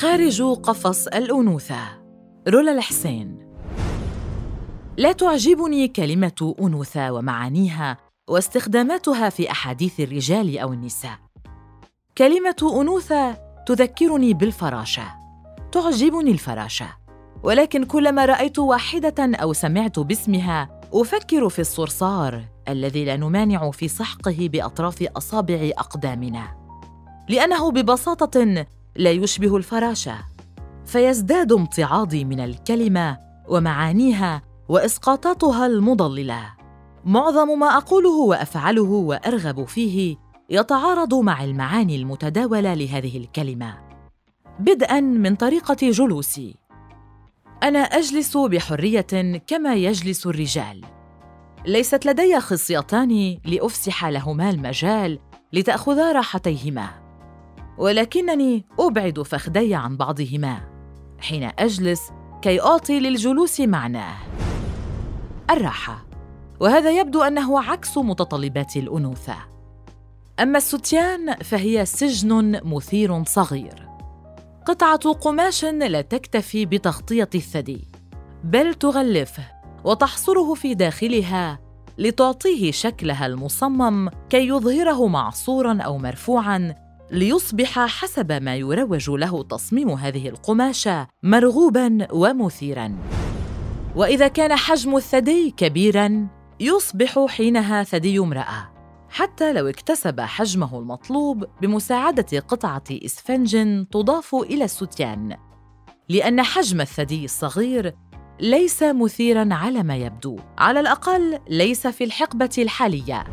خارج قفص الأنوثة. رولا الحسين. لا تعجبني كلمة أنوثة ومعانيها واستخداماتها في أحاديث الرجال أو النساء. كلمة أنوثة تذكرني بالفراشة. تعجبني الفراشة. ولكن كلما رأيت واحدة أو سمعت باسمها أفكر في الصرصار الذي لا نمانع في سحقه بأطراف أصابع أقدامنا. لأنه ببساطة لا يشبه الفراشه فيزداد امتعاضي من الكلمة ومعانيها وإسقاطاتها المضللة. معظم ما أقوله وأفعله وأرغب فيه يتعارض مع المعاني المتداولة لهذه الكلمة. بدءا من طريقة جلوسي. أنا أجلس بحرية كما يجلس الرجال. ليست لدي خصيتان لأفسح لهما المجال لتأخذا راحتيهما. ولكنني أبعد فخذي عن بعضهما. حين أجلس كي أعطي للجلوس معناه. الراحة. وهذا يبدو أنه عكس متطلبات الأنوثة. أما الستيان فهي سجن مثير صغير. قطعة قماش لا تكتفي بتغطية الثدي بل تغلفه وتحصره في داخلها لتعطيه شكلها المصمم كي يظهره معصورا أو مرفوعا ليصبح حسب ما يروج له تصميم هذه القماشة مرغوبا ومثيرا. وإذا كان حجم الثدي كبيرا يصبح حينها ثدي امرأة. حتى لو اكتسب حجمه المطلوب بمساعدة قطعة إسفنج تضاف إلى الستيان. لأن حجم الثدي الصغير ليس مثيرا على ما يبدو على الأقل ليس في الحقبة الحالية.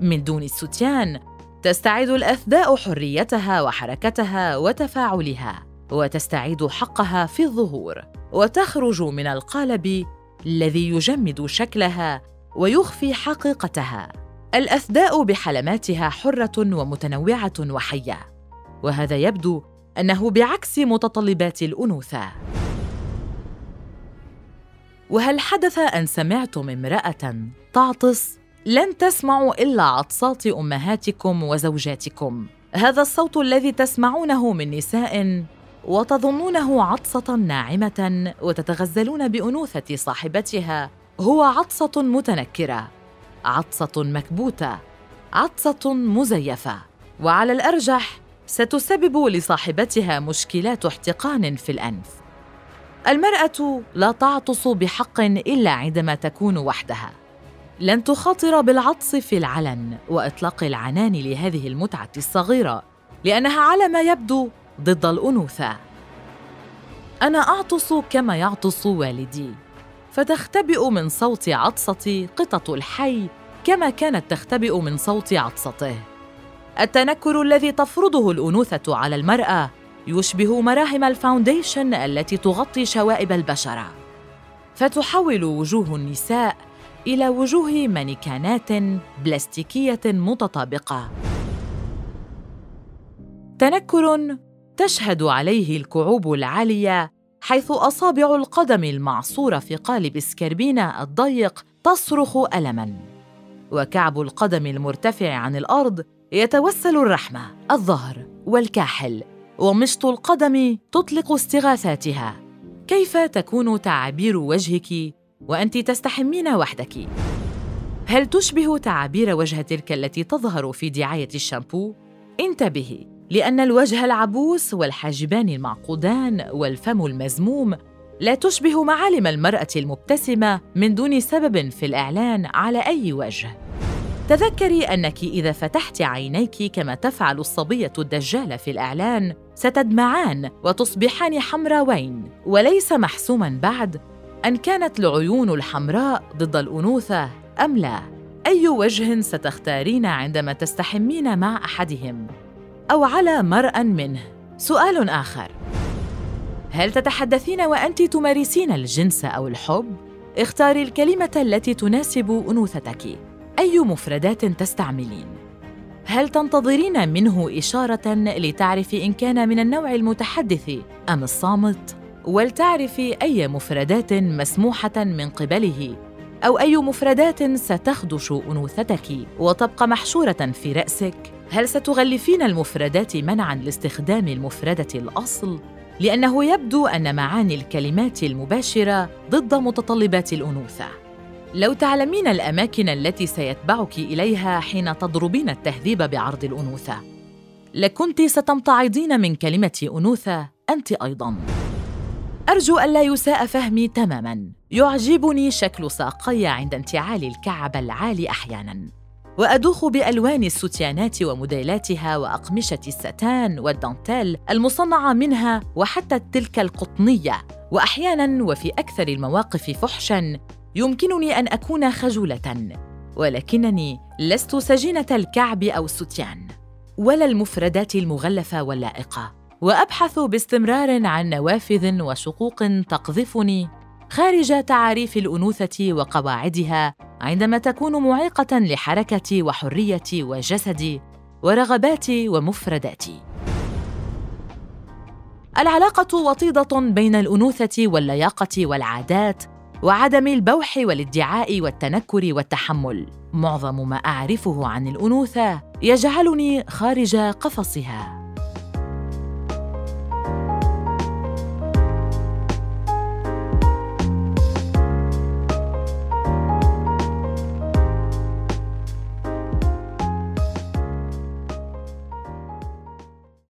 من دون الستيان تستعيد الاثداء حريتها وحركتها وتفاعلها وتستعيد حقها في الظهور وتخرج من القالب الذي يجمد شكلها ويخفي حقيقتها. الاثداء بحلماتها حرة ومتنوعة وحية وهذا يبدو أنه بعكس متطلبات الأنوثة. وهل حدث أن سمعتم امرأة تعطس؟ لن تسمعوا إلا عطسات أمهاتكم وزوجاتكم. هذا الصوت الذي تسمعونه من نساء وتظنونه عطسة ناعمة وتتغزلون بأنوثة صاحبتها هو عطسة متنكرة عطسة مكبوتة عطسة مزيفة. وعلى الأرجح ستسبب لصاحبتها مشكلات احتقان في الأنف. المرأة لا تعطس بحق إلا عندما تكون وحدها. لن تخاطر بالعطس في العلن وإطلاق العنان لهذه المتعة الصغيرة لأنها على ما يبدو ضد الأنوثة. أنا أعطس كما يعطس والدي فتختبئ من صوت عطستي قطه الحي كما كانت تختبئ من صوت عطسته. التنكر الذي تفرضه الأنوثة على المرأة يشبه مراهم الفاونديشن التي تغطي شوائب البشرة. فتحول وجوه النساء إلى وجوه مانيكانات بلاستيكية متطابقة. تنكر تشهد عليه الكعوب العالية حيث أصابع القدم المعصورة في قالب سكربينا الضيق تصرخ ألما. وكعب القدم المرتفع عن الأرض يتوسل الرحمة الظهر والكاحل. ومشط القدم تطلق استغاثاتها. كيف تكون تعابير وجهك وأنت تستحمين وحدك. هل تشبه تعابير وجه تلك التي تظهر في دعاية الشامبو؟ انتبهي لأن الوجه العبوس والحاجبان المعقودان والفم المزموم لا تشبه معالم المرأة المبتسمة من دون سبب في الإعلان على أي وجه. تذكري أنك إذا فتحت عينيك كما تفعل الصبية الدجاله في الإعلان ستدمعان وتصبحان حمراوين وليس محسوما بعد. أن كانت العيون الحمراء ضد الأنوثة أم لا؟ أي وجه ستختارين عندما تستحمين مع أحدهم؟ أو على مرأ منه؟ سؤال آخر. هل تتحدثين وأنت تمارسين الجنس أو الحب؟ اختاري الكلمة التي تناسب أنوثتك. أي مفردات تستعملين؟ هل تنتظرين منه إشارة لتعرفي إن كان من النوع المتحدث أم الصامت؟ ولتعرفي أي مفردات مسموحة من قبله أو أي مفردات ستخدش أنوثتك وتبقى محشورة في رأسك؟ هل ستغلفين المفردات منعاً لاستخدام المفردة الأصل؟ لأنه يبدو أن معاني الكلمات المباشرة ضد متطلبات الأنوثة. لو تعلمين الأماكن التي سيتبعك إليها حين تضربين التهذيب بعرض الأنوثة، لكنت ستمتعضين من كلمة أنوثة أنت أيضاً. أرجو ألا يساء فهمي تماماً. يعجبني شكل ساقي عند انتعال الكعب العالي أحياناً. وأدوخ بألوان الستيانات وموديلاتها وأقمشة الستان والدانتيل المصنعة منها وحتى تلك القطنية وأحياناً وفي أكثر المواقف فحشاً يمكنني أن أكون خجولة ولكنني لست سجينة الكعب أو الستيان ولا المفردات المغلفة واللائقة وأبحث باستمرار عن نوافذ وشقوق تقذفني خارج تعاريف الأنوثة وقواعدها عندما تكون معيقة لحركتي وحريتي وجسدي ورغباتي ومفرداتي. العلاقة وطيدة بين الأنوثة واللياقة والعادات وعدم البوح والادعاء والتنكر والتحمل. معظم ما أعرفه عن الأنوثة يجعلني خارج قفصها.